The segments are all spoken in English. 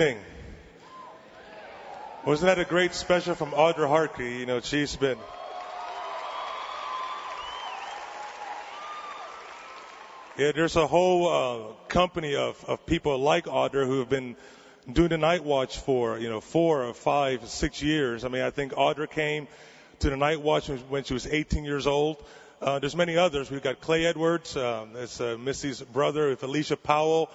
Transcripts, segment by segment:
evening. Wasn't that a great special from Audra Harkey? You know, she's been. Yeah, there's a whole uh, company of, of people like Audra who have been doing the night watch for, you know, four or five, six years. I mean, I think Audra came to the night watch when she was 18 years old. Uh, there's many others. We've got Clay Edwards, um, that's uh, Missy's brother, with Alicia Powell.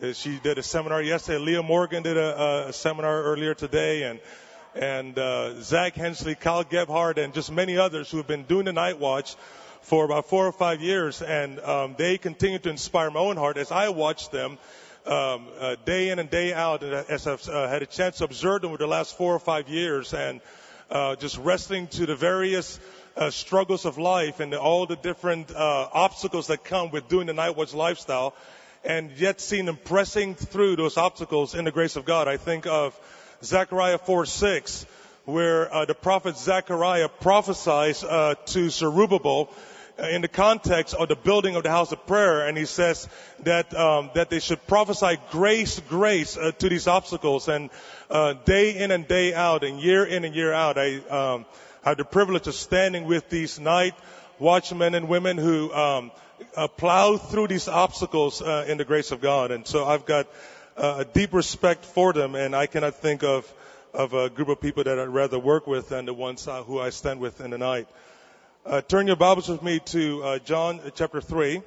Uh, she did a seminar yesterday. Leah Morgan did a, a seminar earlier today, and and uh, Zach Hensley, Kyle Gebhardt, and just many others who have been doing the night watch for about four or five years, and um, they continue to inspire my own heart as I watch them um, uh, day in and day out, and as I've uh, had a chance to observe them over the last four or five years, and uh, just wrestling to the various uh, struggles of life and all the different uh, obstacles that come with doing the night watch lifestyle, and yet seen them pressing through those obstacles in the grace of God. I think of Zechariah 4 6, where uh, the prophet Zechariah prophesies uh, to Zerubbabel uh, in the context of the building of the house of prayer, and he says that um, that they should prophesy grace, grace uh, to these obstacles, and uh, day in and day out, and year in and year out, I um, have the privilege of standing with these night watchmen and women who um, uh, plow through these obstacles uh, in the grace of God, and so I've got uh, a deep respect for them, and I cannot think of of a group of people that I'd rather work with than the ones who I stand with in the night. Uh, turn your Bibles with me to uh, John uh, chapter 3.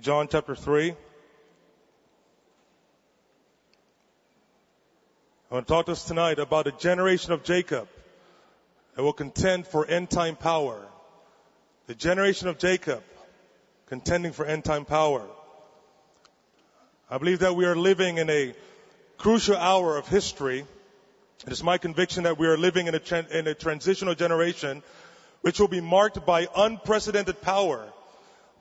John chapter 3. I want to talk to us tonight about a generation of Jacob that will contend for end time power. The generation of Jacob contending for end time power. I believe that we are living in a crucial hour of history it is my conviction that we are living in a, tra- in a transitional generation which will be marked by unprecedented power,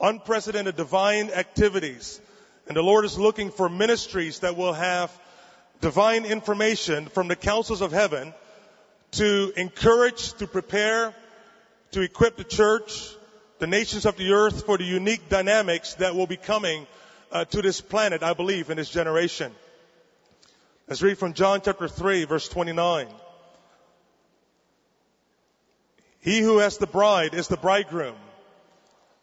unprecedented divine activities. And the Lord is looking for ministries that will have divine information from the councils of heaven to encourage, to prepare, to equip the church, the nations of the earth for the unique dynamics that will be coming uh, to this planet, I believe, in this generation. Let's read from John chapter 3 verse 29. He who has the bride is the bridegroom.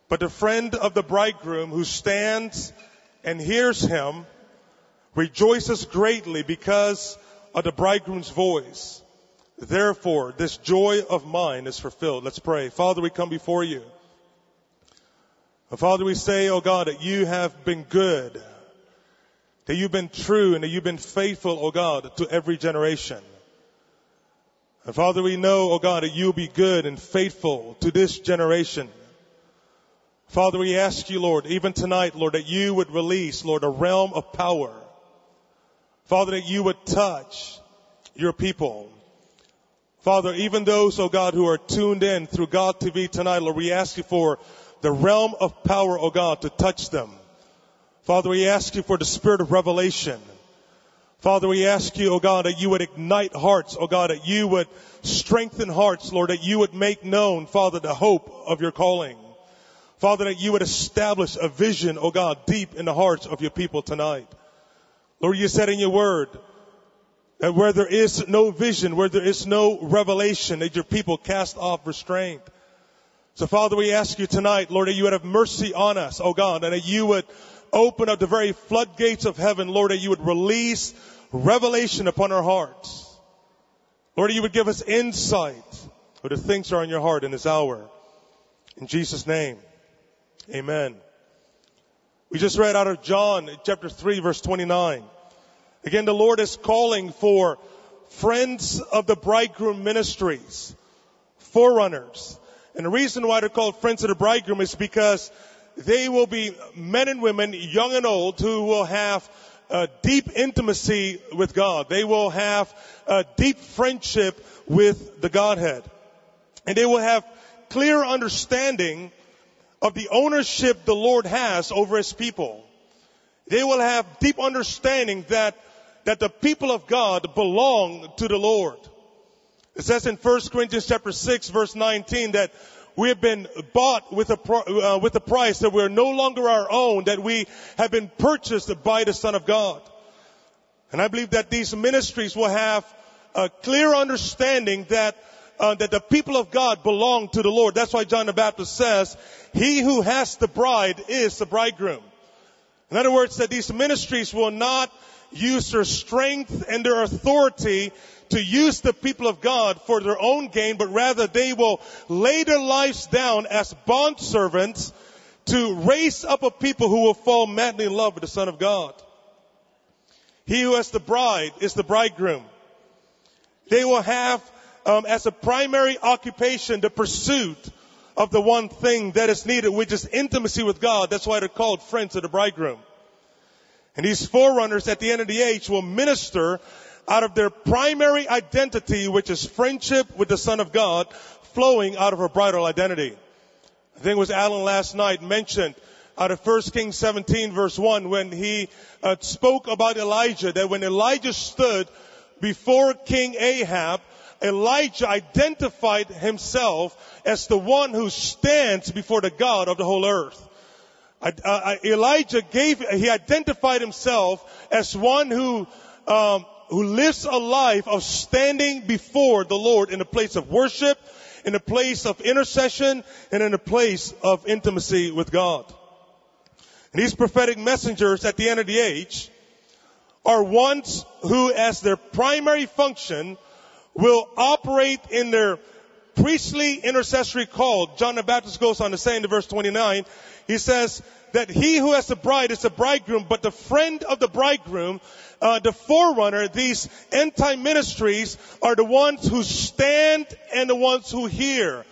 But the friend of the bridegroom who stands and hears him rejoices greatly because of the bridegroom's voice. Therefore, this joy of mine is fulfilled. Let's pray. Father, we come before you. Father, we say, oh God, that you have been good that you've been true and that you've been faithful, oh God, to every generation. And Father, we know, oh God, that you'll be good and faithful to this generation. Father, we ask you, Lord, even tonight, Lord, that you would release, Lord, a realm of power. Father, that you would touch your people. Father, even those, oh God, who are tuned in through God TV tonight, Lord, we ask you for the realm of power, oh God, to touch them. Father, we ask you for the spirit of revelation. Father, we ask you, oh God, that you would ignite hearts, oh God, that you would strengthen hearts, Lord, that you would make known, Father, the hope of your calling. Father, that you would establish a vision, oh God, deep in the hearts of your people tonight. Lord, you said in your word that where there is no vision, where there is no revelation, that your people cast off restraint. So Father, we ask you tonight, Lord, that you would have mercy on us, oh God, and that you would open up the very floodgates of heaven, Lord, that you would release revelation upon our hearts. Lord, that you would give us insight the things that are in your heart in this hour. In Jesus' name, amen. We just read out of John chapter 3 verse 29. Again, the Lord is calling for friends of the bridegroom ministries, forerunners. And the reason why they're called friends of the bridegroom is because they will be men and women, young and old, who will have a deep intimacy with God. They will have a deep friendship with the Godhead. And they will have clear understanding of the ownership the Lord has over His people. They will have deep understanding that, that the people of God belong to the Lord. It says in 1 Corinthians chapter 6 verse 19 that we have been bought with a, uh, with a price that we're no longer our own, that we have been purchased by the Son of God. And I believe that these ministries will have a clear understanding that uh, that the people of God belong to the Lord. That's why John the Baptist says, "He who has the bride is the bridegroom." In other words, that these ministries will not use their strength and their authority to use the people of God for their own gain, but rather they will lay their lives down as bond servants to raise up a people who will fall madly in love with the Son of God. He who has the bride is the bridegroom. They will have um, as a primary occupation the pursuit of the one thing that is needed, which is intimacy with God. That's why they're called friends of the bridegroom. And these forerunners at the end of the age will minister out of their primary identity, which is friendship with the Son of God, flowing out of her bridal identity. I think it was Alan last night mentioned out of 1 Kings 17 verse 1 when he uh, spoke about Elijah, that when Elijah stood before King Ahab, Elijah identified himself as the one who stands before the God of the whole earth. Uh, Elijah gave, he identified himself as one who, um, who lives a life of standing before the Lord in a place of worship, in a place of intercession, and in a place of intimacy with God. And these prophetic messengers at the end of the age are ones who, as their primary function, will operate in their priestly intercessory call. John the Baptist goes on to say in verse 29, he says that he who has the bride is the bridegroom, but the friend of the bridegroom, uh, the forerunner, these end time ministries are the ones who stand and the ones who hear.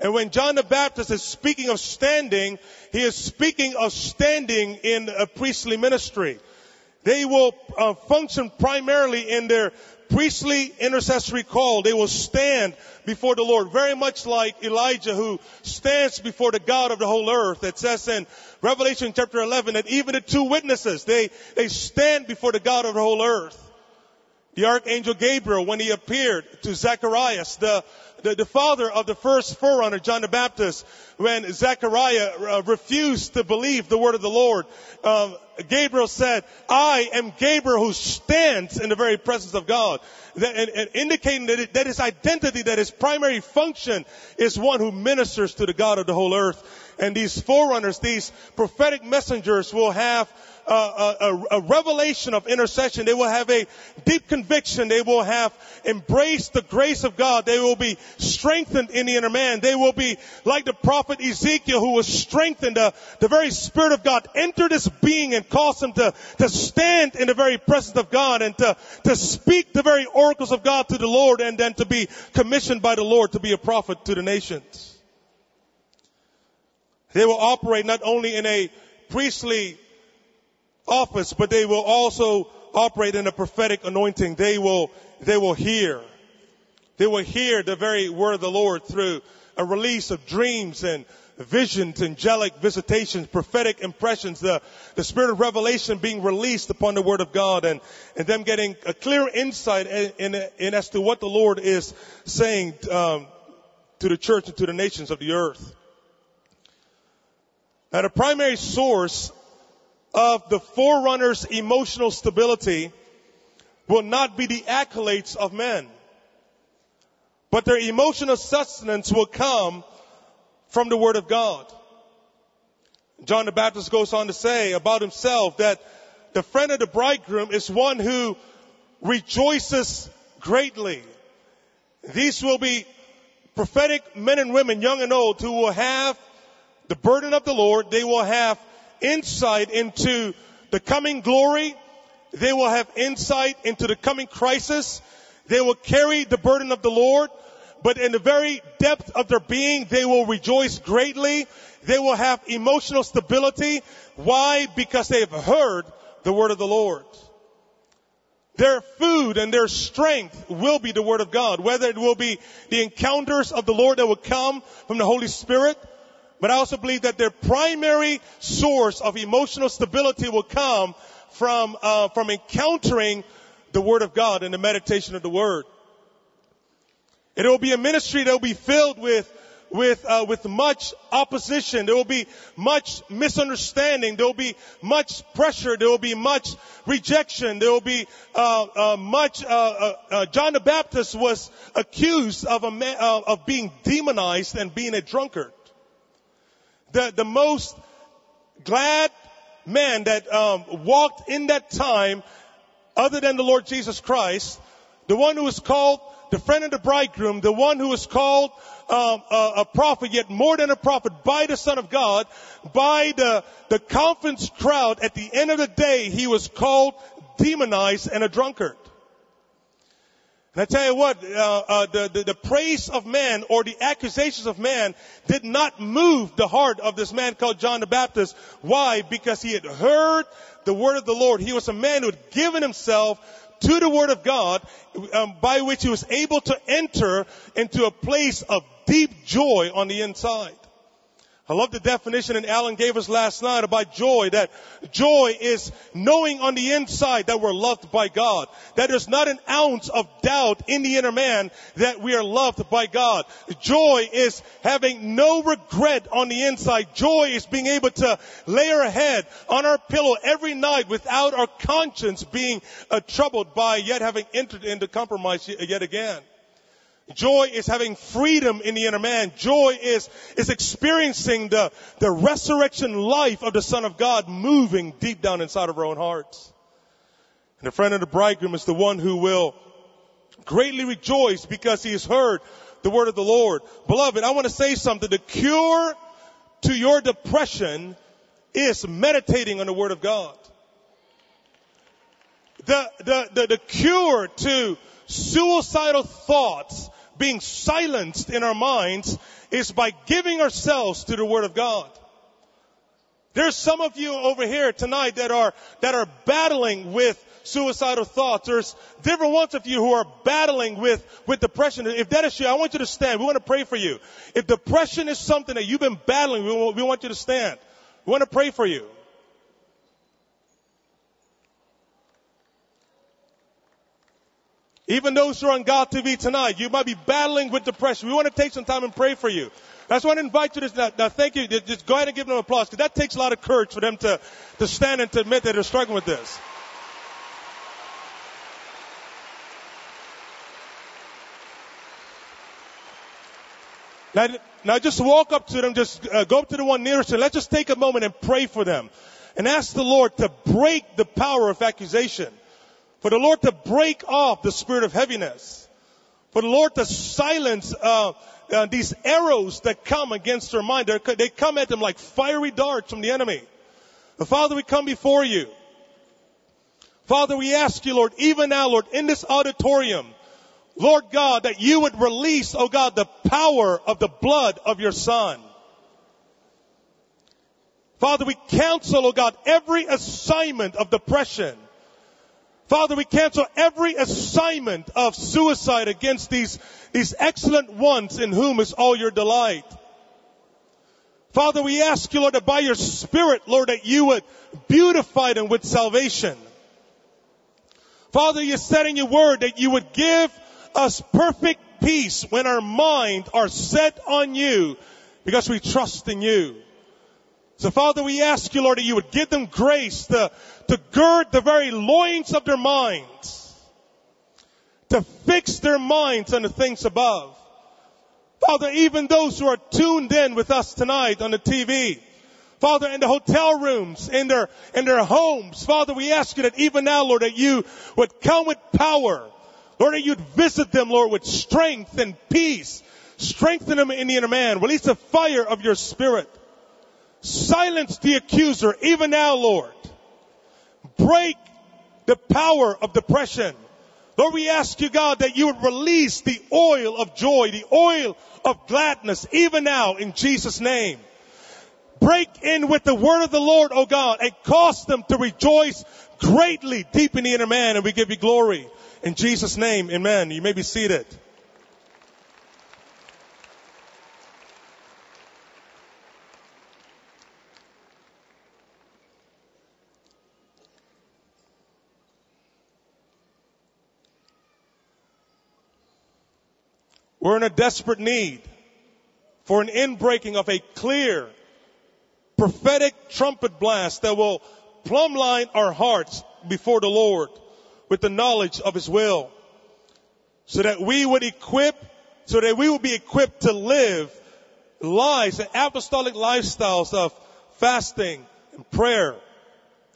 And when John the Baptist is speaking of standing, he is speaking of standing in a priestly ministry. They will uh, function primarily in their priestly intercessory call. They will stand before the Lord, very much like Elijah who stands before the God of the whole earth. It says in Revelation chapter 11 that even the two witnesses, they, they stand before the God of the whole earth. The archangel Gabriel, when he appeared to Zacharias, the, the, the, father of the first forerunner, John the Baptist, when Zechariah uh, refused to believe the word of the Lord, uh, Gabriel said, I am Gabriel who stands in the very presence of God. And, and indicating that, it, that his identity, that his primary function is one who ministers to the God of the whole earth. And these forerunners, these prophetic messengers will have a, a, a, revelation of intercession. They will have a deep conviction. They will have embraced the grace of God. They will be strengthened in the inner man. They will be like the prophet Ezekiel who was strengthened. Uh, the very Spirit of God entered his being and caused him to, to stand in the very presence of God and to, to speak the very oracles of God to the Lord and then to be commissioned by the Lord to be a prophet to the nations. They will operate not only in a priestly office, but they will also operate in a prophetic anointing. They will, they will hear. They will hear the very word of the Lord through a release of dreams and visions, angelic visitations, prophetic impressions, the, the spirit of revelation being released upon the word of God and, and them getting a clear insight in, in, in as to what the Lord is saying, um, to the church and to the nations of the earth. Now the primary source of the forerunner's emotional stability will not be the accolades of men, but their emotional sustenance will come from the Word of God. John the Baptist goes on to say about himself that the friend of the bridegroom is one who rejoices greatly. These will be prophetic men and women, young and old, who will have the burden of the Lord. They will have insight into the coming glory. They will have insight into the coming crisis. They will carry the burden of the Lord, but in the very depth of their being, they will rejoice greatly. They will have emotional stability. Why? Because they have heard the word of the Lord. Their food and their strength will be the word of God, whether it will be the encounters of the Lord that will come from the Holy Spirit, but I also believe that their primary source of emotional stability will come from, uh, from encountering the Word of God and the meditation of the Word. It will be a ministry that will be filled with with uh, with much opposition. There will be much misunderstanding. There will be much pressure. There will be much rejection. There will be uh, uh, much. Uh, uh, uh, John the Baptist was accused of a man, of being demonized and being a drunkard. The the most glad man that um, walked in that time, other than the Lord Jesus Christ, the one who was called the friend of the bridegroom, the one who was called um, a, a, prophet, yet more than a prophet, by the Son of God, by the the conference crowd. At the end of the day, he was called demonized and a drunkard. And I tell you what, uh, uh, the, the, the praise of man or the accusations of man did not move the heart of this man called John the Baptist. Why? Because he had heard the word of the Lord. He was a man who had given himself to the Word of God um, by which he was able to enter into a place of deep joy on the inside. I love the definition that Alan gave us last night about joy, that joy is knowing on the inside that we're loved by God. That there's not an ounce of doubt in the inner man that we are loved by God. Joy is having no regret on the inside. Joy is being able to lay our head on our pillow every night without our conscience being uh, troubled by yet having entered into compromise yet again. Joy is having freedom in the inner man. Joy is, is experiencing the, the resurrection life of the Son of God moving deep down inside of our own hearts. And the friend of the bridegroom is the one who will greatly rejoice because he has heard the word of the Lord. Beloved, I want to say something. The cure to your depression is meditating on the word of God. The, the, the, the cure to suicidal thoughts being silenced in our minds is by giving ourselves to the Word of God. There's some of you over here tonight that are, that are battling with suicidal thoughts. There's different ones of you who are battling with, with depression. If that is you, I want you to stand. We want to pray for you. If depression is something that you've been battling, we want, we want you to stand. We want to pray for you. Even those who are on God TV tonight, you might be battling with depression. We want to take some time and pray for you. That's why I invite you to, now, now thank you, just go ahead and give them applause, because that takes a lot of courage for them to, to stand and to admit that they're struggling with this. Now, now just walk up to them, just uh, go up to the one nearest them. Let's just take a moment and pray for them. And ask the Lord to break the power of accusation. For the Lord to break off the spirit of heaviness. For the Lord to silence uh, uh, these arrows that come against their mind. They're, they come at them like fiery darts from the enemy. But Father, we come before you. Father, we ask you, Lord, even now, Lord, in this auditorium, Lord God, that you would release, oh God, the power of the blood of your Son. Father, we counsel, oh God, every assignment of depression, Father, we cancel every assignment of suicide against these, these excellent ones in whom is all your delight. Father, we ask you, Lord, that by your Spirit, Lord, that you would beautify them with salvation. Father, you said in your word that you would give us perfect peace when our mind are set on you because we trust in you. So Father, we ask you, Lord, that you would give them grace to, to gird the very loins of their minds, to fix their minds on the things above. Father, even those who are tuned in with us tonight on the TV, Father, in the hotel rooms, in their, in their homes, Father, we ask you that even now, Lord, that you would come with power. Lord, that you'd visit them, Lord, with strength and peace. Strengthen them in the inner man. Release the fire of your spirit. Silence the accuser even now, Lord. Break the power of depression. Lord, we ask you, God, that you would release the oil of joy, the oil of gladness, even now in Jesus' name. Break in with the word of the Lord, oh God, and cause them to rejoice greatly deep in the inner man, and we give you glory. In Jesus' name, amen. You may be seated. We're in a desperate need for an inbreaking of a clear prophetic trumpet blast that will plumbline our hearts before the Lord with the knowledge of His will so that we would equip, so that we would be equipped to live lives and apostolic lifestyles of fasting and prayer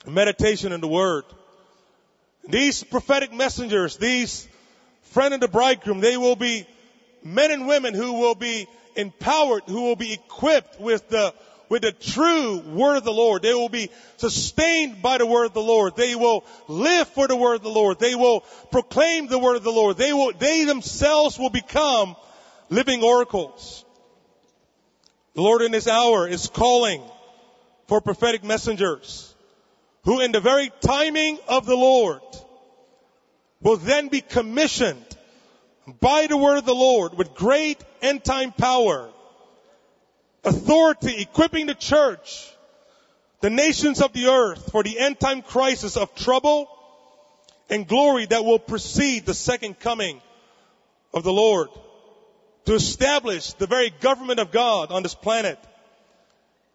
and meditation in the Word. These prophetic messengers, these friend of the bridegroom, they will be men and women who will be empowered, who will be equipped with the with the true word of the Lord. They will be sustained by the word of the Lord. They will live for the word of the Lord. They will proclaim the word of the Lord. They will, they themselves will become living oracles. The Lord in this hour is calling for prophetic messengers who in the very timing of the Lord will then be commissioned by the word of the Lord with great end time power authority, equipping the church, the nations of the earth for the end time crisis of trouble and glory that will precede the second coming of the Lord to establish the very government of God on this planet.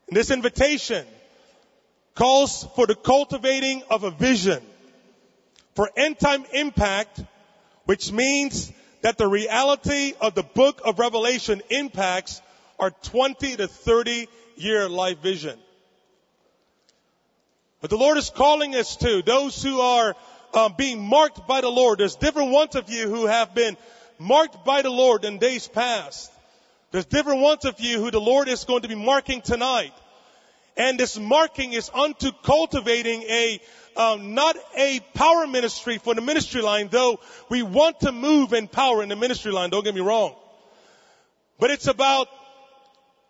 And this invitation calls for the cultivating of a vision for end time impact, which means that the reality of the book of Revelation impacts our 20 to 30 year life vision. But the Lord is calling us to those who are um, being marked by the Lord. There's different ones of you who have been marked by the Lord in days past. There's different ones of you who the Lord is going to be marking tonight. And this marking is unto cultivating a, um, not a power ministry for the ministry line, though we want to move in power in the ministry line, don't get me wrong. But it's about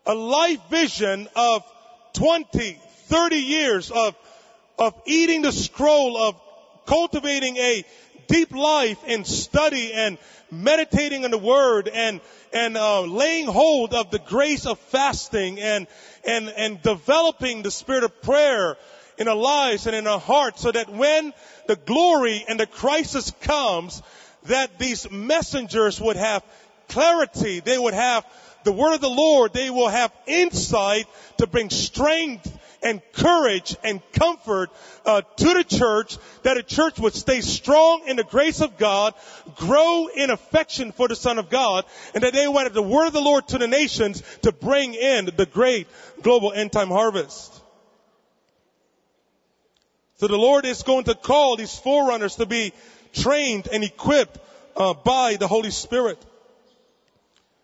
a life vision of 20, 30 years of, of eating the scroll, of cultivating a deep life in study and meditating on the word and, and uh, laying hold of the grace of fasting and, and, and developing the spirit of prayer in our lives and in our hearts so that when the glory and the crisis comes, that these messengers would have clarity, they would have the word of the Lord, they will have insight to bring strength and courage and comfort uh, to the church that a church would stay strong in the grace of God, grow in affection for the Son of God, and that they would have the word of the Lord to the nations to bring in the great global end time harvest. So the Lord is going to call these forerunners to be trained and equipped uh, by the Holy Spirit.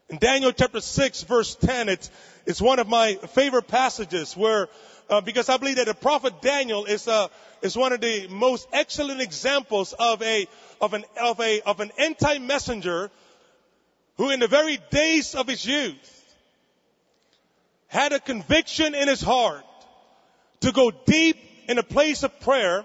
In Daniel chapter 6 verse 10, it's, it's one of my favorite passages where, uh, because I believe that the prophet Daniel is, uh, is one of the most excellent examples of a, of an, of a, of an end time messenger who in the very days of his youth had a conviction in his heart to go deep in a place of prayer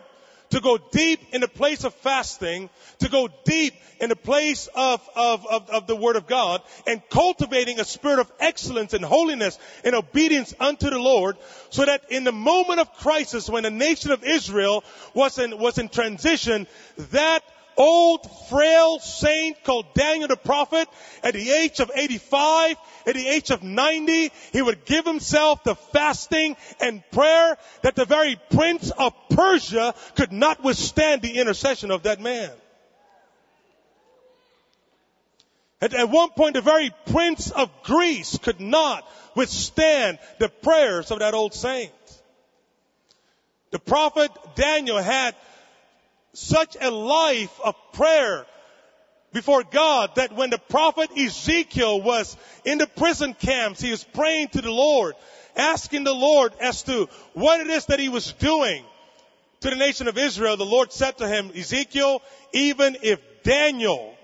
to go deep in the place of fasting, to go deep in the place of, of, of, of, the Word of God, and cultivating a spirit of excellence and holiness and obedience unto the Lord, so that in the moment of crisis, when the nation of Israel was in, was in transition, that old frail saint called Daniel the prophet at the age of 85, at the age of 90, he would give himself to fasting and prayer that the very prince of Persia could not withstand the intercession of that man. At, at one point, the very prince of Greece could not withstand the prayers of that old saint. The prophet Daniel had such a life of prayer before God that when the prophet Ezekiel was in the prison camps, he was praying to the Lord, asking the Lord as to what it is that he was doing to the nation of Israel. The Lord said to him, Ezekiel, even if Daniel,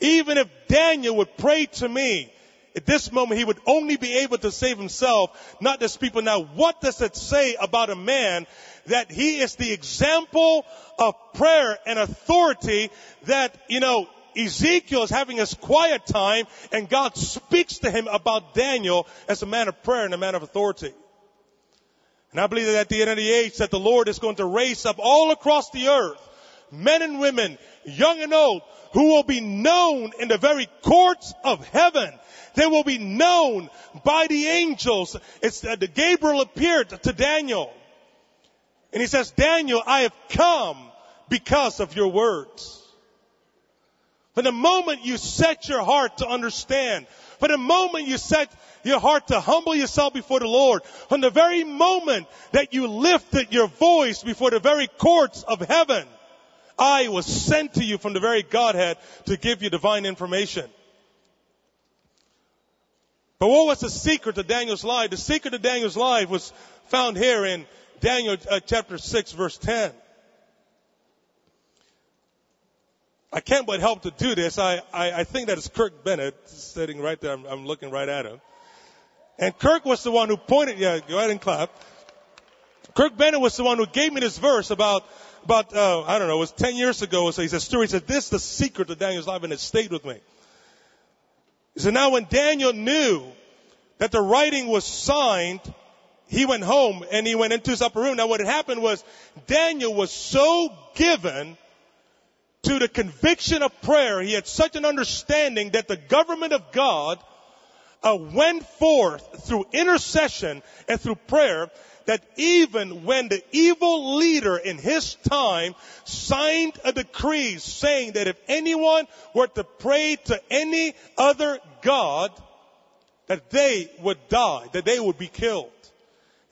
even if Daniel would pray to me, at this moment he would only be able to save himself, not this people. Now what does it say about a man that he is the example of prayer and authority that, you know, Ezekiel is having his quiet time and God speaks to him about Daniel as a man of prayer and a man of authority. And I believe that at the end of the age that the Lord is going to raise up all across the earth men and women, young and old, who will be known in the very courts of heaven. They will be known by the angels. It's uh, the Gabriel appeared to Daniel. And he says, Daniel, I have come because of your words. For the moment you set your heart to understand, for the moment you set your heart to humble yourself before the Lord, from the very moment that you lifted your voice before the very courts of heaven, I was sent to you from the very Godhead to give you divine information. But what was the secret to Daniel's life? The secret to Daniel's life was found here in Daniel uh, chapter 6 verse 10. I can't but help to do this. I, I, I think that is Kirk Bennett sitting right there. I'm, I'm looking right at him. And Kirk was the one who pointed, yeah, go ahead and clap. Kirk Bennett was the one who gave me this verse about about, uh, I don't know, it was 10 years ago. So he said, story. He said, this is the secret to Daniel's life and it stayed with me. He said, now when Daniel knew that the writing was signed, he went home and he went into his upper room. Now what had happened was Daniel was so given to the conviction of prayer. He had such an understanding that the government of God uh, went forth through intercession and through prayer that even when the evil leader in his time signed a decree saying that if anyone were to pray to any other God, that they would die, that they would be killed.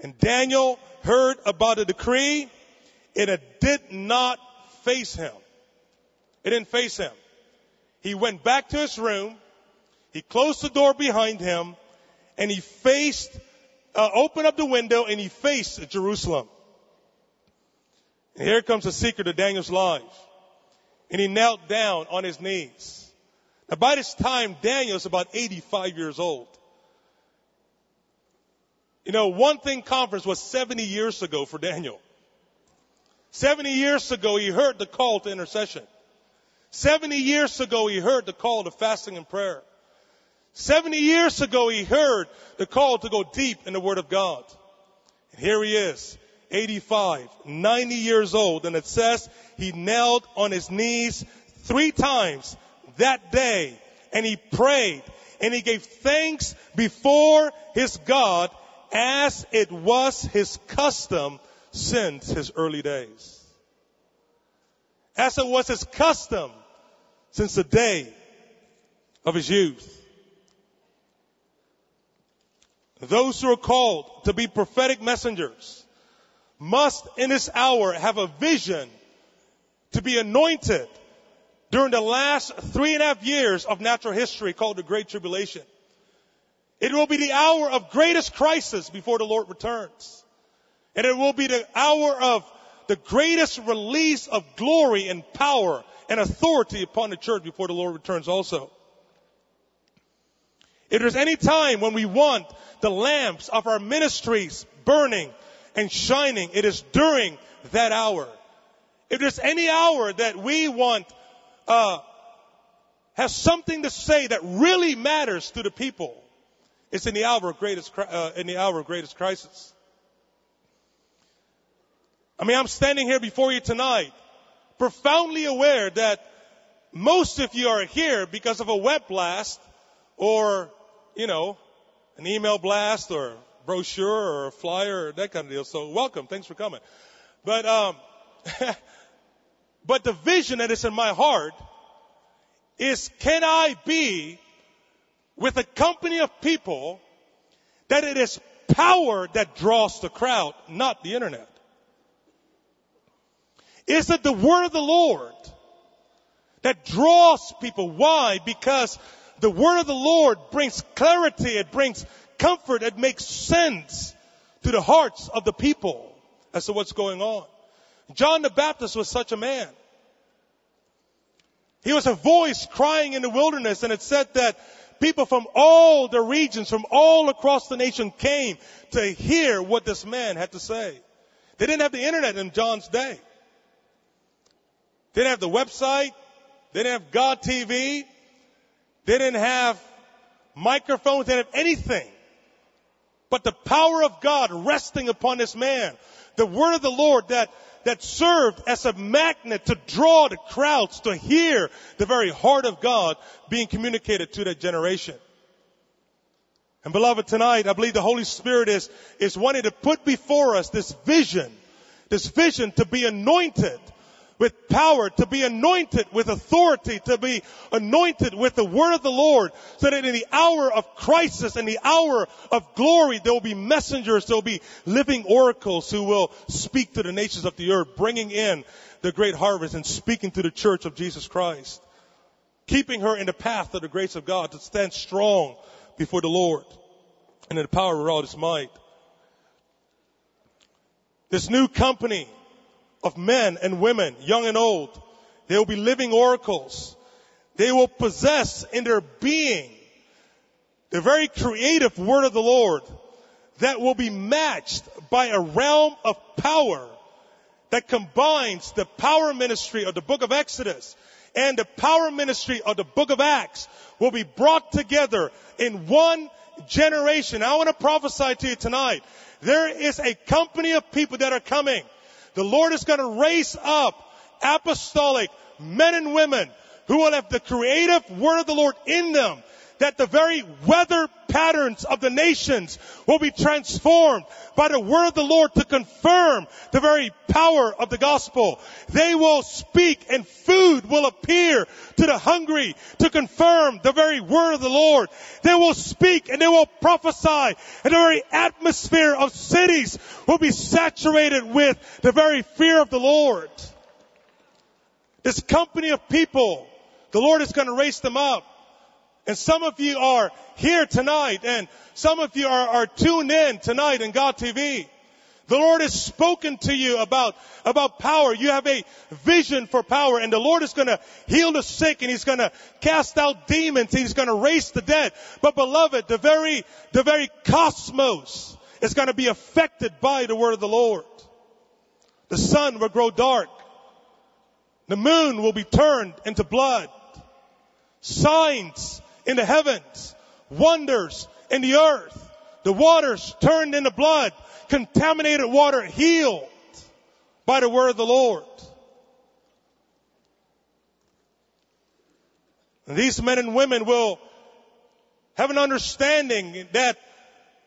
And Daniel heard about the decree and it did not face him. It didn't face him. He went back to his room, he closed the door behind him, and he faced uh, opened up the window and he faced Jerusalem. And here comes the secret of Daniel's life. And he knelt down on his knees. Now by this time, Daniel Daniel's about 85 years old. You know, one thing conference was 70 years ago for Daniel. 70 years ago, he heard the call to intercession. 70 years ago, he heard the call to fasting and prayer. 70 years ago, he heard the call to go deep in the Word of God. And here he is, 85, 90 years old, and it says he knelt on his knees three times that day, and he prayed, and he gave thanks before his God as it was his custom since his early days. As it was his custom since the day of his youth. Those who are called to be prophetic messengers must in this hour have a vision to be anointed during the last three and a half years of natural history called the Great Tribulation. It will be the hour of greatest crisis before the Lord returns. And it will be the hour of the greatest release of glory and power and authority upon the church before the Lord returns also. If there's any time when we want the lamps of our ministries burning and shining, it is during that hour. If there's any hour that we want, uh, has something to say that really matters to the people, it's in the hour of greatest, uh, in the hour of greatest crisis. I mean, I'm standing here before you tonight, profoundly aware that most of you are here because of a web blast or you know, an email blast or brochure or a flyer or that kind of deal. So welcome. Thanks for coming. But, um, but the vision that is in my heart is can I be with a company of people that it is power that draws the crowd, not the internet? Is it the word of the Lord that draws people? Why? Because the word of the Lord brings clarity, it brings comfort, it makes sense to the hearts of the people as to what's going on. John the Baptist was such a man. He was a voice crying in the wilderness and it said that people from all the regions, from all across the nation came to hear what this man had to say. They didn't have the internet in John's day. They didn't have the website. They didn't have God TV. They didn't have microphones. They didn't have anything. But the power of God resting upon this man. The word of the Lord that, that served as a magnet to draw the crowds to hear the very heart of God being communicated to that generation. And beloved, tonight, I believe the Holy Spirit is, is wanting to put before us this vision, this vision to be anointed with power, to be anointed with authority, to be anointed with the word of the Lord, so that in the hour of crisis, in the hour of glory, there will be messengers, there will be living oracles who will speak to the nations of the earth, bringing in the great harvest and speaking to the church of Jesus Christ, keeping her in the path of the grace of God to stand strong before the Lord and in the power of all his might. This new company of men and women, young and old. They will be living oracles. They will possess in their being the very creative word of the Lord that will be matched by a realm of power that combines the power ministry of the book of Exodus and the power ministry of the book of Acts will be brought together in one generation. I want to prophesy to you tonight. There is a company of people that are coming the Lord is going to raise up apostolic men and women who will have the creative word of the Lord in them that the very weather patterns of the nations will be transformed by the word of the Lord to confirm the very power of the gospel. They will speak and food will appear to the hungry to confirm the very word of the Lord. They will speak and they will prophesy and the very atmosphere of cities will be saturated with the very fear of the Lord. This company of people, the Lord is going to raise them up. And some of you are here tonight and some of you are, are tuned in tonight in God TV. The Lord has spoken to you about, about power. You have a vision for power and the Lord is going to heal the sick and He's going to cast out demons. He's going to raise the dead. But beloved, the very, the very cosmos is going to be affected by the word of the Lord. The sun will grow dark. The moon will be turned into blood. Signs in the heavens, wonders in the earth, the waters turned into blood, contaminated water healed by the word of the Lord. And these men and women will have an understanding that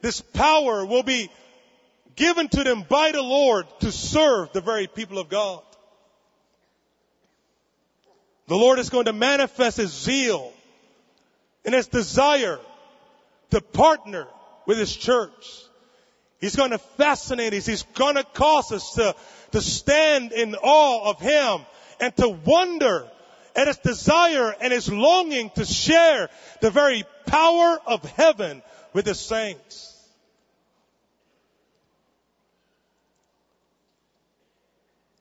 this power will be given to them by the Lord to serve the very people of God. The Lord is going to manifest His zeal and his desire to partner with his church. He's going to fascinate us. He's going to cause us to, to stand in awe of him and to wonder at his desire and his longing to share the very power of heaven with his saints.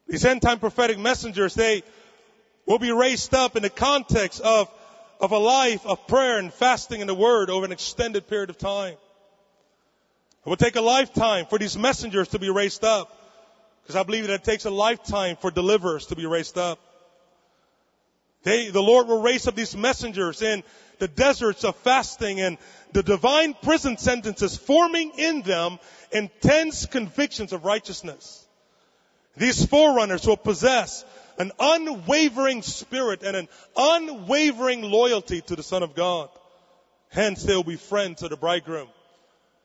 These end time prophetic messengers, they will be raised up in the context of of a life of prayer and fasting in the Word over an extended period of time. It will take a lifetime for these messengers to be raised up. Because I believe that it takes a lifetime for deliverers to be raised up. They, the Lord will raise up these messengers in the deserts of fasting and the divine prison sentences forming in them intense convictions of righteousness. These forerunners will possess an unwavering spirit and an unwavering loyalty to the Son of God. Hence they will be friends of the bridegroom.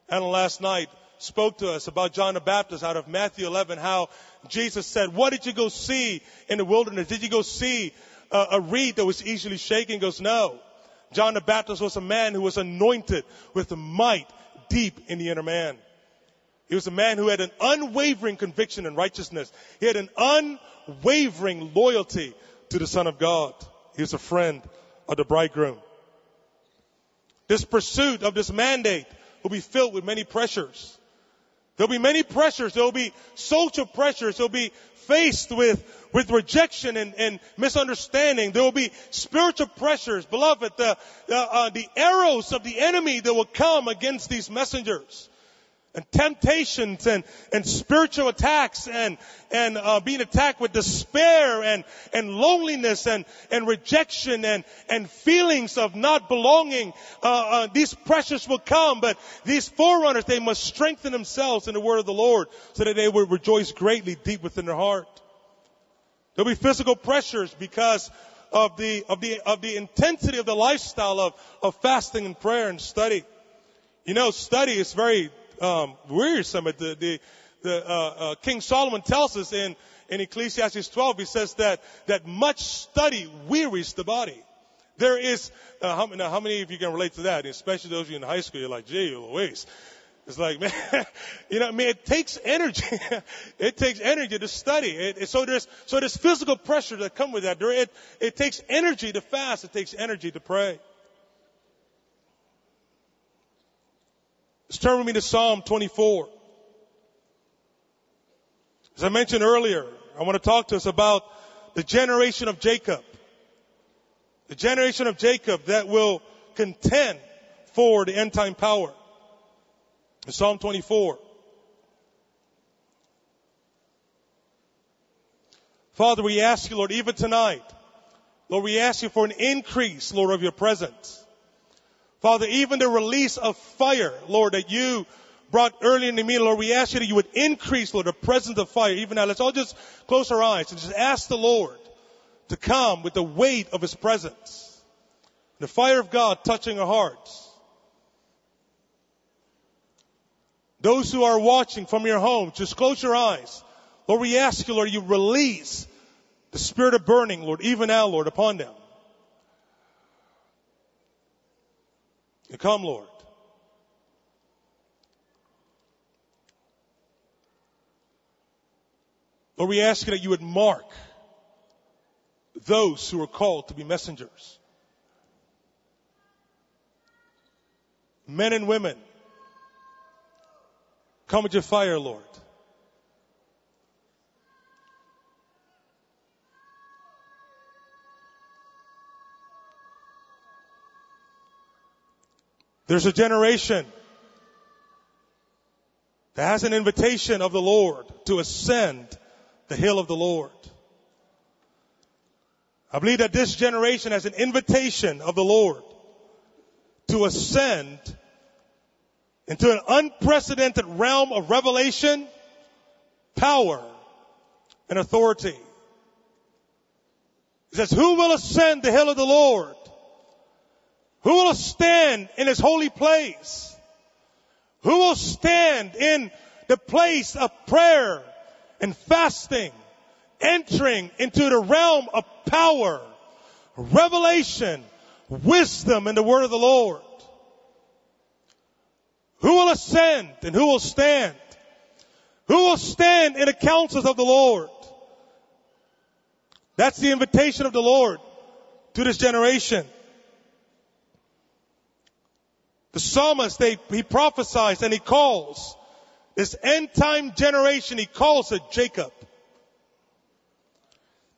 And last night spoke to us about John the Baptist out of Matthew 11, how Jesus said, what did you go see in the wilderness? Did you go see a, a reed that was easily shaken? He goes, no. John the Baptist was a man who was anointed with might deep in the inner man. He was a man who had an unwavering conviction in righteousness. He had an unwavering loyalty to the Son of God. He was a friend of the bridegroom. This pursuit of this mandate will be filled with many pressures. There'll be many pressures. There'll be social pressures. There'll be faced with, with rejection and, and misunderstanding. There will be spiritual pressures. Beloved, the, uh, the arrows of the enemy that will come against these messengers. And temptations and, and spiritual attacks and, and uh, being attacked with despair and, and loneliness and, and rejection and, and feelings of not belonging, uh, uh, these pressures will come, but these forerunners, they must strengthen themselves in the word of the Lord so that they will rejoice greatly deep within their heart. There'll be physical pressures because of the, of the, of the intensity of the lifestyle of, of fasting and prayer and study. You know, study is very um, wearisome. The, the, the uh, uh, King Solomon tells us in, in Ecclesiastes 12, he says that, that much study wearies the body. There is, uh, how, now how many of you can relate to that? Especially those of you in high school, you're like, gee, Louise. It's like, man, you know, I mean, it takes energy. it takes energy to study. It, it, so there's, so there's physical pressure that come with that. There, it, it takes energy to fast. It takes energy to pray. Let's turn with me to Psalm 24. As I mentioned earlier, I want to talk to us about the generation of Jacob. The generation of Jacob that will contend for the end time power. In Psalm 24. Father, we ask you, Lord, even tonight, Lord, we ask you for an increase, Lord, of your presence. Father, even the release of fire, Lord, that you brought early in the meeting, Lord, we ask you that you would increase, Lord, the presence of fire. Even now, let's all just close our eyes and just ask the Lord to come with the weight of his presence. The fire of God touching our hearts. Those who are watching from your home, just close your eyes. Lord, we ask you, Lord, you release the spirit of burning, Lord, even now, Lord, upon them. Come, Lord. Lord, we ask that you would mark those who are called to be messengers. Men and women, come with your fire, Lord. There's a generation that has an invitation of the Lord to ascend the hill of the Lord. I believe that this generation has an invitation of the Lord to ascend into an unprecedented realm of revelation, power, and authority. He says, who will ascend the hill of the Lord? Who will stand in his holy place? Who will stand in the place of prayer and fasting, entering into the realm of power, revelation, wisdom, and the word of the Lord? Who will ascend and who will stand? Who will stand in the counsels of the Lord? That's the invitation of the Lord to this generation. The psalmist, they, he prophesies and he calls this end time generation, he calls it Jacob.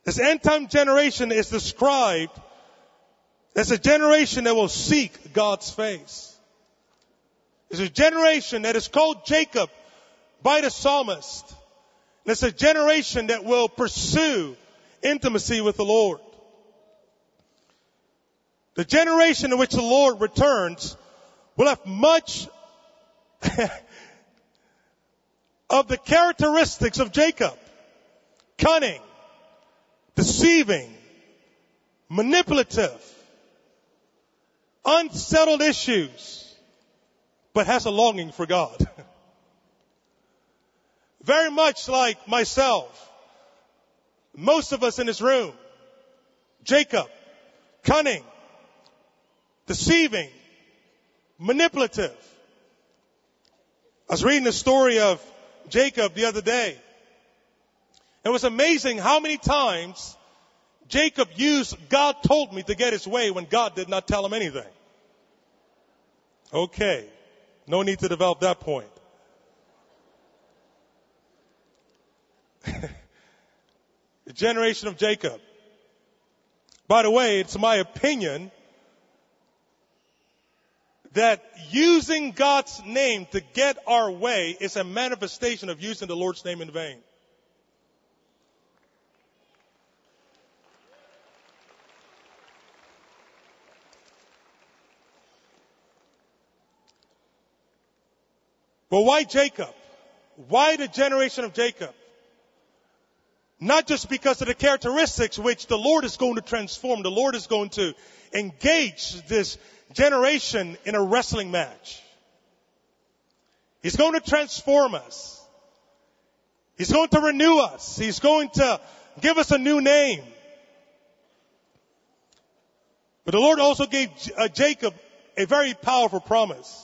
This end time generation is described as a generation that will seek God's face. It's a generation that is called Jacob by the psalmist. And it's a generation that will pursue intimacy with the Lord. The generation in which the Lord returns will have much of the characteristics of Jacob. Cunning, deceiving, manipulative, unsettled issues, but has a longing for God. Very much like myself, most of us in this room, Jacob, cunning, deceiving, manipulative. I was reading the story of Jacob the other day. It was amazing how many times Jacob used God told me to get his way when God did not tell him anything. Okay. No need to develop that point. the generation of Jacob. By the way, it's my opinion that using God's name to get our way is a manifestation of using the Lord's name in vain. But why Jacob? Why the generation of Jacob? Not just because of the characteristics which the Lord is going to transform. The Lord is going to engage this generation in a wrestling match. He's going to transform us. He's going to renew us. He's going to give us a new name. But the Lord also gave uh, Jacob a very powerful promise.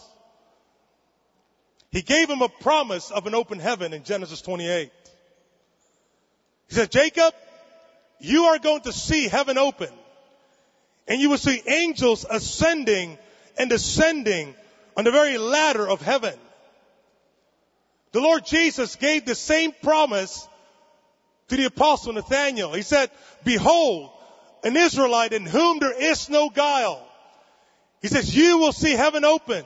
He gave him a promise of an open heaven in Genesis 28. He said, Jacob, you are going to see heaven open and you will see angels ascending and descending on the very ladder of heaven. The Lord Jesus gave the same promise to the apostle Nathaniel. He said, behold, an Israelite in whom there is no guile. He says, you will see heaven open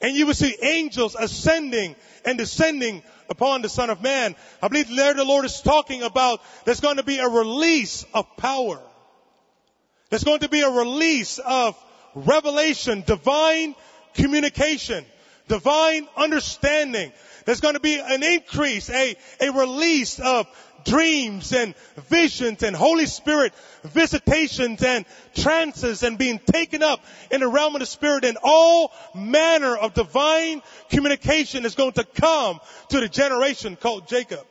and you will see angels ascending and descending upon the Son of Man. I believe there the Lord is talking about there's going to be a release of power. There's going to be a release of revelation, divine communication, divine understanding. There's going to be an increase, a, a release of dreams and visions and Holy Spirit visitations and trances and being taken up in the realm of the Spirit and all manner of divine communication is going to come to the generation called Jacob.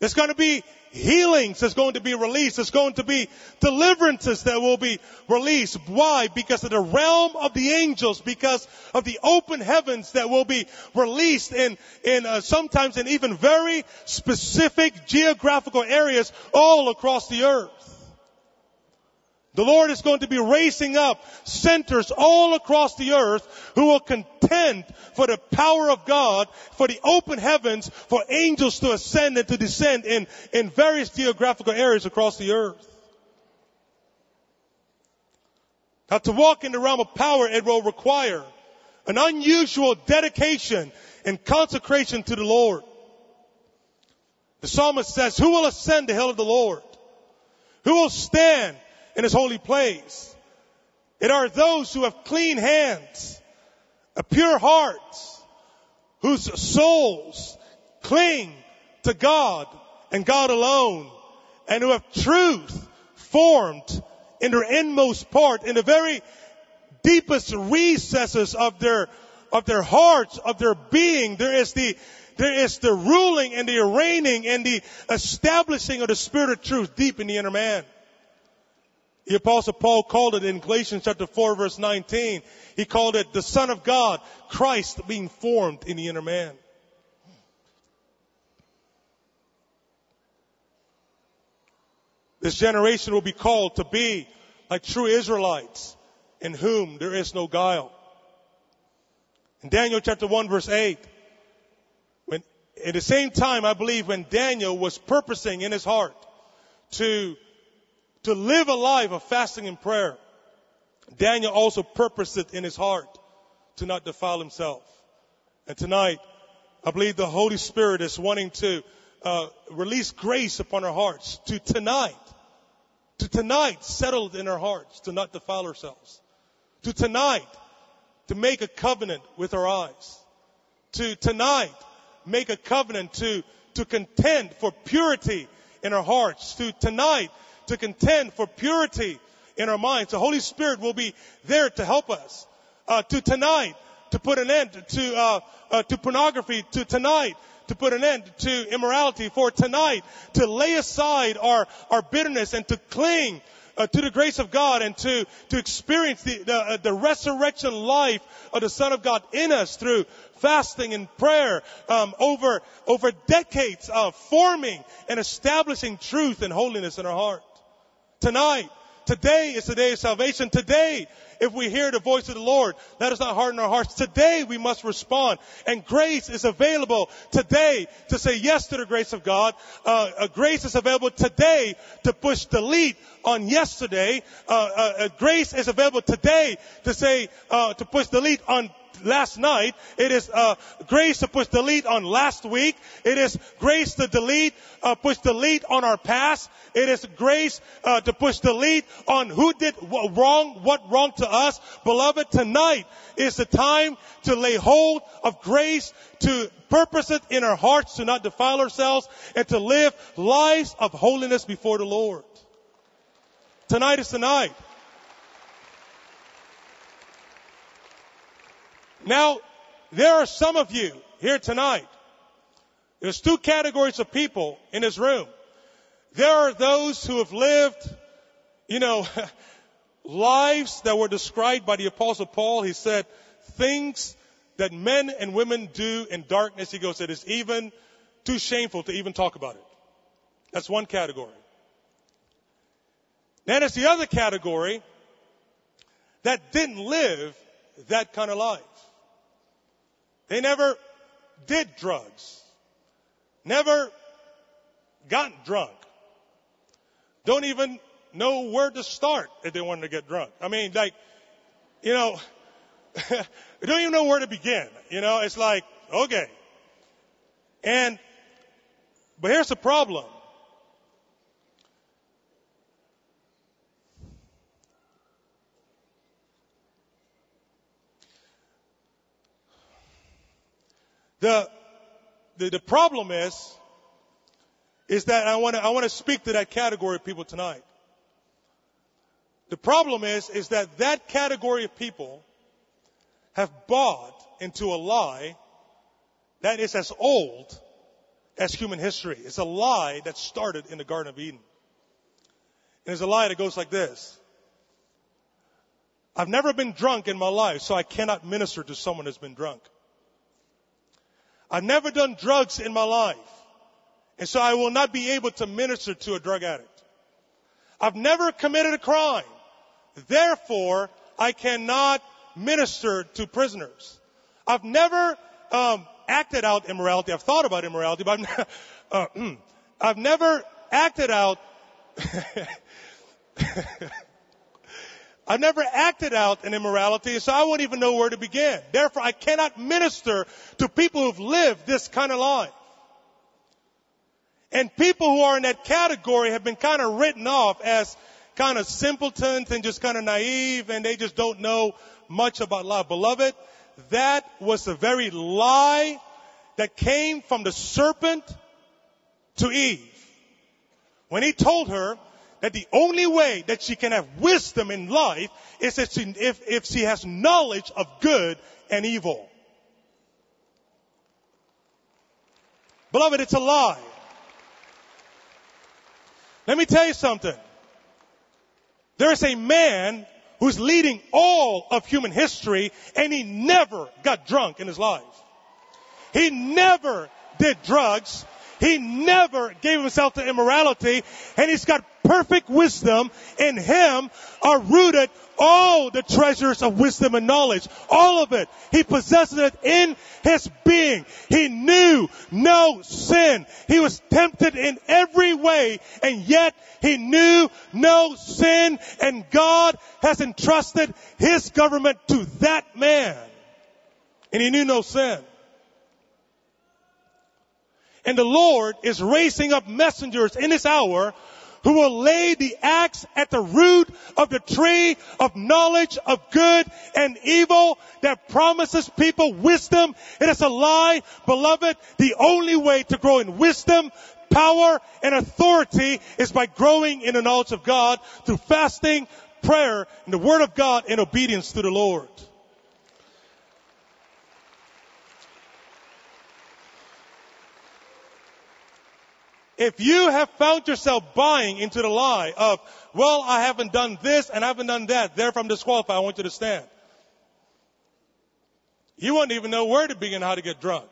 There's going to be healings that's going to be released. There's going to be deliverances that will be released. Why? Because of the realm of the angels, because of the open heavens that will be released in, in uh, sometimes in even very specific geographical areas all across the earth. The Lord is going to be raising up centers all across the earth who will contend for the power of God, for the open heavens, for angels to ascend and to descend in, in various geographical areas across the earth. Now to walk in the realm of power, it will require an unusual dedication and consecration to the Lord. The psalmist says, who will ascend the hill of the Lord? Who will stand in his holy place. It are those who have clean hands, a pure heart, whose souls cling to God and God alone, and who have truth formed in their inmost part, in the very deepest recesses of their, of their hearts, of their being. There is the, there is the ruling and the reigning and the establishing of the spirit of truth deep in the inner man. The apostle Paul called it in Galatians chapter 4 verse 19. He called it the son of God, Christ being formed in the inner man. This generation will be called to be like true Israelites in whom there is no guile. In Daniel chapter 1 verse 8, when at the same time I believe when Daniel was purposing in his heart to to live a life of fasting and prayer. Daniel also purposed it in his heart to not defile himself. And tonight, I believe the Holy Spirit is wanting to uh, release grace upon our hearts to tonight, to tonight settle in our hearts to not defile ourselves, to tonight to make a covenant with our eyes, to tonight make a covenant to to contend for purity in our hearts, to tonight to contend for purity in our minds. The Holy Spirit will be there to help us. Uh, to tonight, to put an end to uh, uh, to pornography. To tonight, to put an end to immorality. For tonight, to lay aside our our bitterness and to cling uh, to the grace of God and to to experience the the, uh, the, resurrection life of the Son of God in us through fasting and prayer um, over over decades of forming and establishing truth and holiness in our heart tonight Today is the day of salvation. Today, if we hear the voice of the Lord, let us not harden our hearts. Today we must respond. And grace is available today to say yes to the grace of God. Uh, uh, grace is available today to push delete on yesterday. Uh, uh, grace is available today to say, uh, to push delete on last night. It is uh, grace to push delete on last week. It is grace to delete, uh, push delete on our past. It is grace uh, to push delete on who did wrong, what wrong to us. Beloved, tonight is the time to lay hold of grace, to purpose it in our hearts, to not defile ourselves, and to live lives of holiness before the Lord. Tonight is the night. Now, there are some of you here tonight. There's two categories of people in this room. There are those who have lived, you know, lives that were described by the apostle Paul. He said, things that men and women do in darkness, he goes, it is even too shameful to even talk about it. That's one category. Then there's the other category that didn't live that kind of life. They never did drugs. Never got drunk. Don't even know where to start if they wanted to get drunk. I mean, like, you know, they don't even know where to begin. You know, it's like, okay. And, but here's the problem. The, the, the problem is, is that I want to, I want to speak to that category of people tonight. The problem is, is that that category of people have bought into a lie that is as old as human history. It's a lie that started in the Garden of Eden. And it's a lie that goes like this. I've never been drunk in my life, so I cannot minister to someone who's been drunk. I've never done drugs in my life. And so I will not be able to minister to a drug addict. I've never committed a crime. Therefore, I cannot minister to prisoners. I've never um, acted out immorality. I've thought about immorality, but I've, uh, I've never acted out I've never acted out an immorality, so I won't even know where to begin. Therefore, I cannot minister to people who've lived this kind of life. And people who are in that category have been kind of written off as kind of simpletons and just kind of naive and they just don't know much about love. Beloved, that was the very lie that came from the serpent to Eve. When he told her that the only way that she can have wisdom in life is if she, if, if she has knowledge of good and evil. Beloved, it's a lie. Let me tell you something. There is a man who's leading all of human history and he never got drunk in his life. He never did drugs. He never gave himself to immorality and he's got perfect wisdom. In him are rooted all the treasures of wisdom and knowledge. All of it. He possesses it in his being. He knew no sin. He was tempted in every way and yet he knew no sin and God has entrusted his government to that man. And he knew no sin. And the Lord is raising up messengers in this hour who will lay the axe at the root of the tree of knowledge of good and evil that promises people wisdom. It is a lie, beloved. The only way to grow in wisdom, power, and authority is by growing in the knowledge of God through fasting, prayer, and the word of God and obedience to the Lord. If you have found yourself buying into the lie of, well, I haven't done this and I haven't done that, therefore I'm disqualified, I want you to stand. You wouldn't even know where to begin how to get drunk.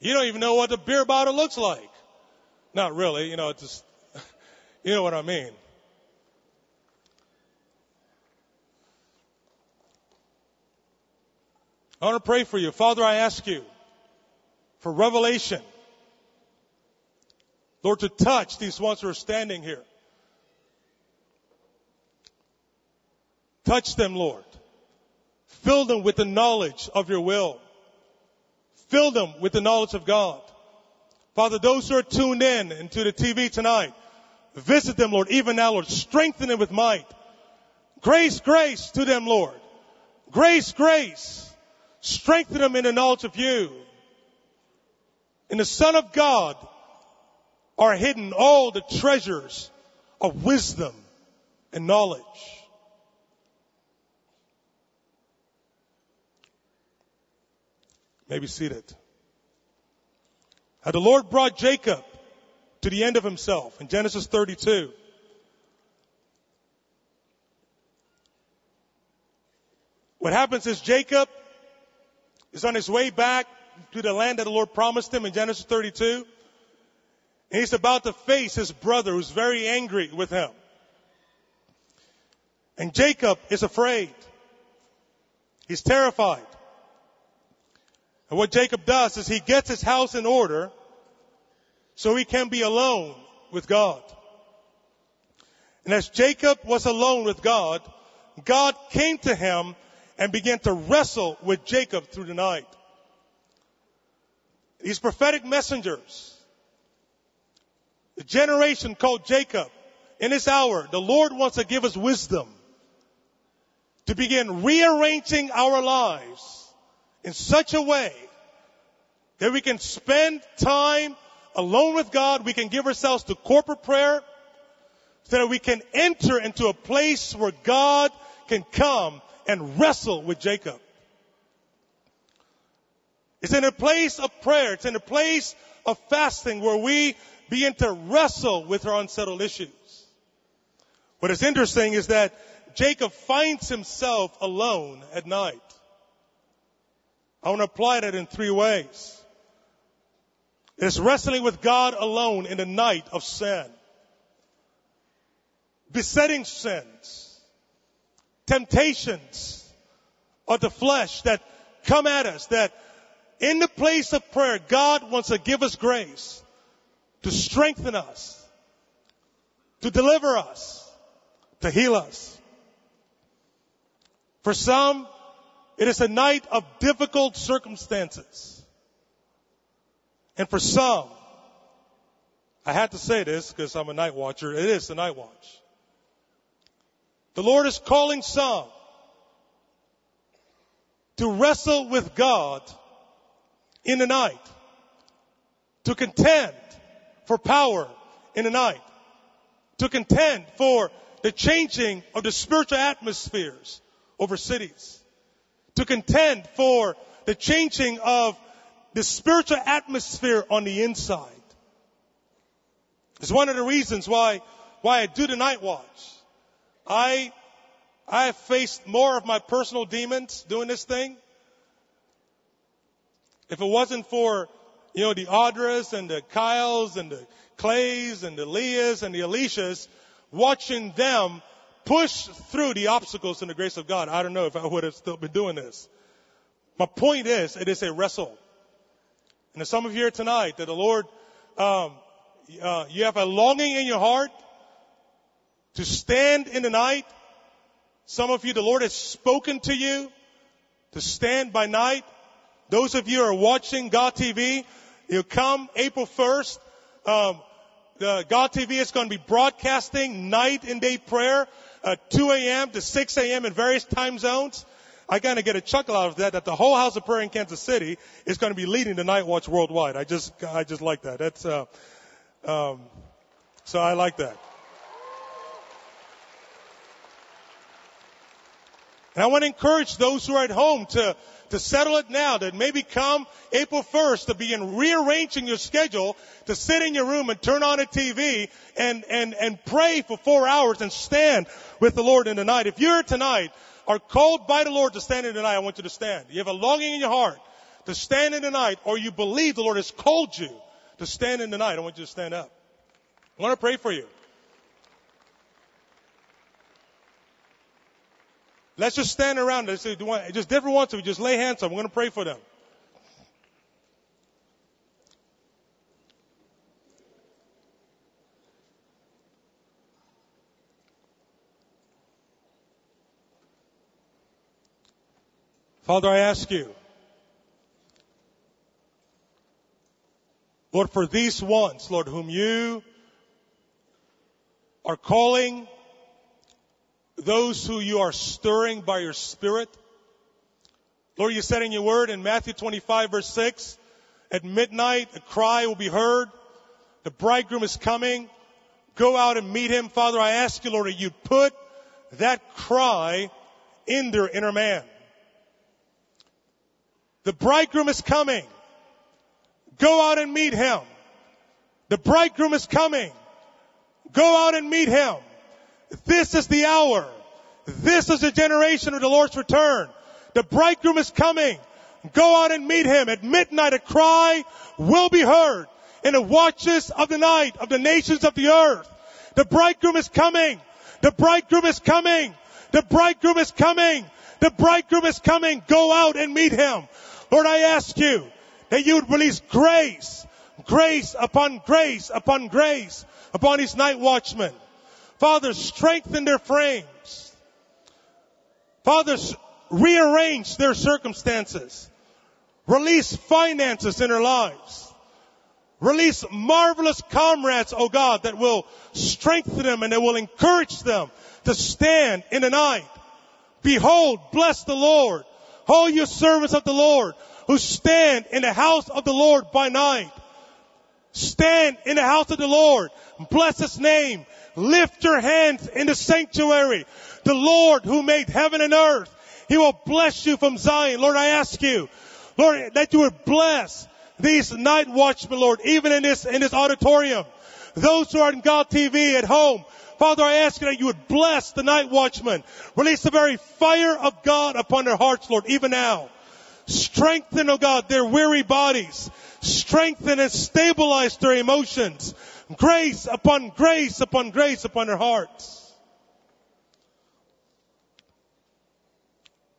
You don't even know what the beer bottle looks like. Not really, you know, it's just, you know what I mean. I want to pray for you. Father, I ask you for revelation Lord, to touch these ones who are standing here. Touch them, Lord. Fill them with the knowledge of your will. Fill them with the knowledge of God. Father, those who are tuned in into the TV tonight, visit them, Lord, even now, Lord. Strengthen them with might. Grace, grace to them, Lord. Grace, grace. Strengthen them in the knowledge of you. In the Son of God are hidden all the treasures of wisdom and knowledge. Maybe seated. How the Lord brought Jacob to the end of himself in Genesis 32. What happens is Jacob is on his way back to the land that the Lord promised him in Genesis 32. And he's about to face his brother who's very angry with him. And Jacob is afraid. He's terrified. And what Jacob does is he gets his house in order so he can be alone with God. And as Jacob was alone with God, God came to him and began to wrestle with Jacob through the night. These prophetic messengers, the generation called Jacob, in this hour, the Lord wants to give us wisdom to begin rearranging our lives in such a way that we can spend time alone with God. We can give ourselves to corporate prayer so that we can enter into a place where God can come and wrestle with Jacob. It's in a place of prayer. It's in a place of fasting where we begin to wrestle with her unsettled issues. What is interesting is that Jacob finds himself alone at night. I want to apply that in three ways. It's wrestling with God alone in the night of sin. Besetting sins. Temptations of the flesh that come at us that in the place of prayer, God wants to give us grace to strengthen us, to deliver us, to heal us. For some, it is a night of difficult circumstances. And for some, I had to say this because I'm a night watcher. It is the night watch. The Lord is calling some to wrestle with God in the night, to contend for power in the night, to contend for the changing of the spiritual atmospheres over cities, to contend for the changing of the spiritual atmosphere on the inside. It's one of the reasons why, why I do the night watch. I, I have faced more of my personal demons doing this thing. If it wasn't for, you know, the Audras and the Kyles and the Clays and the Leahs and the Alicias, watching them push through the obstacles in the grace of God, I don't know if I would have still been doing this. My point is, it is a wrestle. And there's some of you here tonight that the Lord, um, uh, you have a longing in your heart to stand in the night. Some of you, the Lord has spoken to you to stand by night. Those of you who are watching God TV, you come April 1st. Um, the God TV is going to be broadcasting night and day prayer, uh, 2 a.m. to 6 a.m. in various time zones. I kind of get a chuckle out of that, that the whole house of prayer in Kansas City is going to be leading the night watch worldwide. I just, I just like that. That's, uh, um, so I like that. And I want to encourage those who are at home to, to settle it now, that maybe come April 1st to begin rearranging your schedule to sit in your room and turn on a TV and, and, and pray for four hours and stand with the Lord in the night. If you're tonight are called by the Lord to stand in the night, I want you to stand. You have a longing in your heart to stand in the night, or you believe the Lord has called you to stand in the night, I want you to stand up. I want to pray for you. Let's just stand around. Let's do one, just different ones. We just lay hands on. We're going to pray for them. Father, I ask you, Lord, for these ones, Lord, whom you are calling, those who you are stirring by your Spirit. Lord, you said in your word in Matthew 25 verse 6, at midnight a cry will be heard. The bridegroom is coming. Go out and meet him. Father, I ask you, Lord, that you put that cry in their inner man. The bridegroom is coming. Go out and meet him. The bridegroom is coming. Go out and meet him. This is the hour. This is the generation of the Lord's return. The bridegroom is coming. Go out and meet him. At midnight a cry will be heard in the watches of the night of the nations of the earth. The bridegroom is coming. The bridegroom is coming. The bridegroom is coming. The bridegroom is coming. Go out and meet him. Lord, I ask you that you would release grace, grace upon grace upon grace upon these night watchmen. Father, strengthen their frames. Father, rearrange their circumstances. Release finances in their lives. Release marvelous comrades, oh God, that will strengthen them and that will encourage them to stand in the night. Behold, bless the Lord all you servants of the Lord who stand in the house of the Lord by night. Stand in the house of the Lord. Bless his name. Lift your hands in the sanctuary. The Lord who made heaven and earth. He will bless you from Zion. Lord, I ask you, Lord, that you would bless these night watchmen, Lord, even in this, in this auditorium. Those who are in God TV at home, Father, I ask you that you would bless the night watchmen. Release the very fire of God upon their hearts, Lord, even now. Strengthen, oh God, their weary bodies. Strengthen and stabilize their emotions. Grace upon grace upon grace upon their hearts.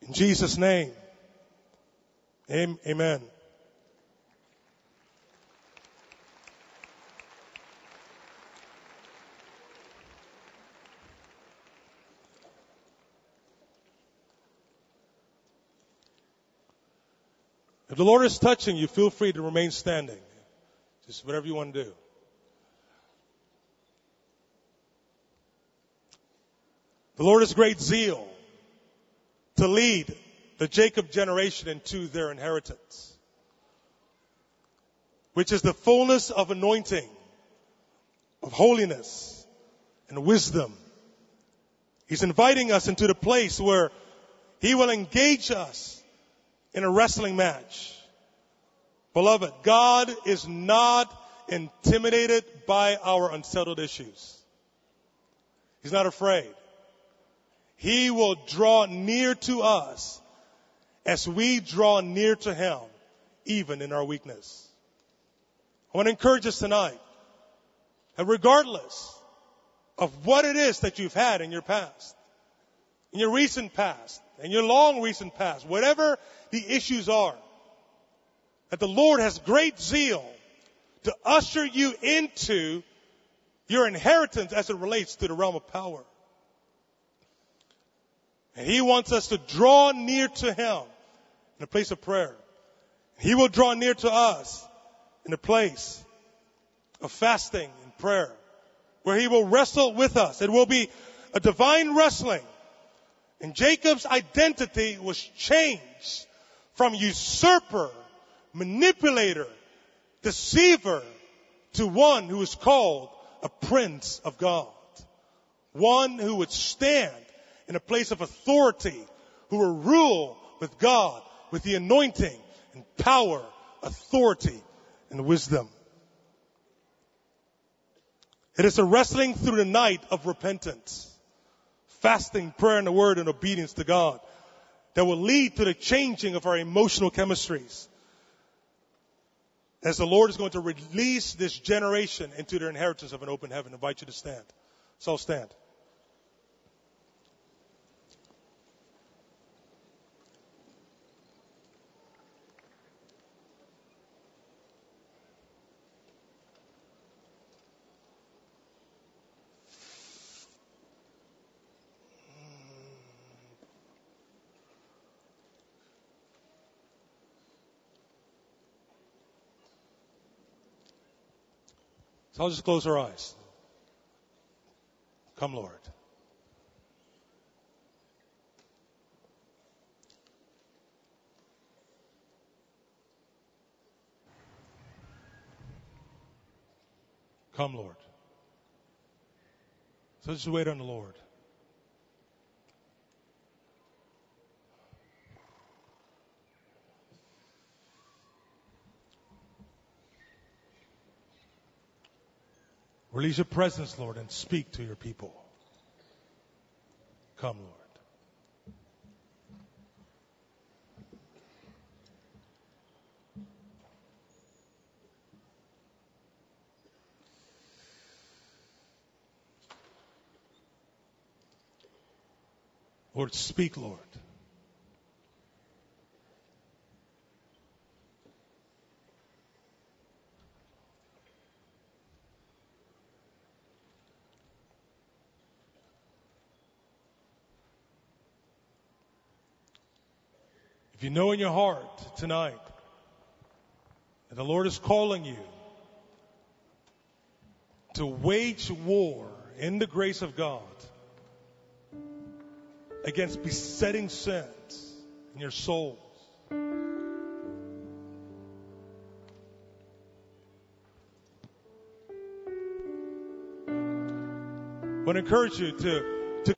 In Jesus' name. Amen. If the Lord is touching you, feel free to remain standing. Just whatever you want to do. The Lord has great zeal to lead the Jacob generation into their inheritance, which is the fullness of anointing, of holiness, and wisdom. He's inviting us into the place where He will engage us in a wrestling match. Beloved, God is not intimidated by our unsettled issues. He's not afraid. He will draw near to us as we draw near to Him, even in our weakness. I want to encourage us tonight that regardless of what it is that you've had in your past, in your recent past, in your long recent past, whatever the issues are, that the Lord has great zeal to usher you into your inheritance as it relates to the realm of power. And He wants us to draw near to Him in a place of prayer. He will draw near to us in a place of fasting and prayer where He will wrestle with us. It will be a divine wrestling. And Jacob's identity was changed from usurper, manipulator, deceiver to one who is called a prince of God. One who would stand in a place of authority, who will rule with God, with the anointing and power, authority and wisdom. It is a wrestling through the night of repentance, fasting, prayer, and the word and obedience to God that will lead to the changing of our emotional chemistries. As the Lord is going to release this generation into their inheritance of an open heaven. I invite you to stand. So stand. So I'll just close our eyes. Come, Lord. Come, Lord. So just wait on the Lord. Release your presence, Lord, and speak to your people. Come, Lord. Lord, speak, Lord. If you know in your heart tonight that the Lord is calling you to wage war in the grace of God against besetting sins in your souls. I want to encourage you to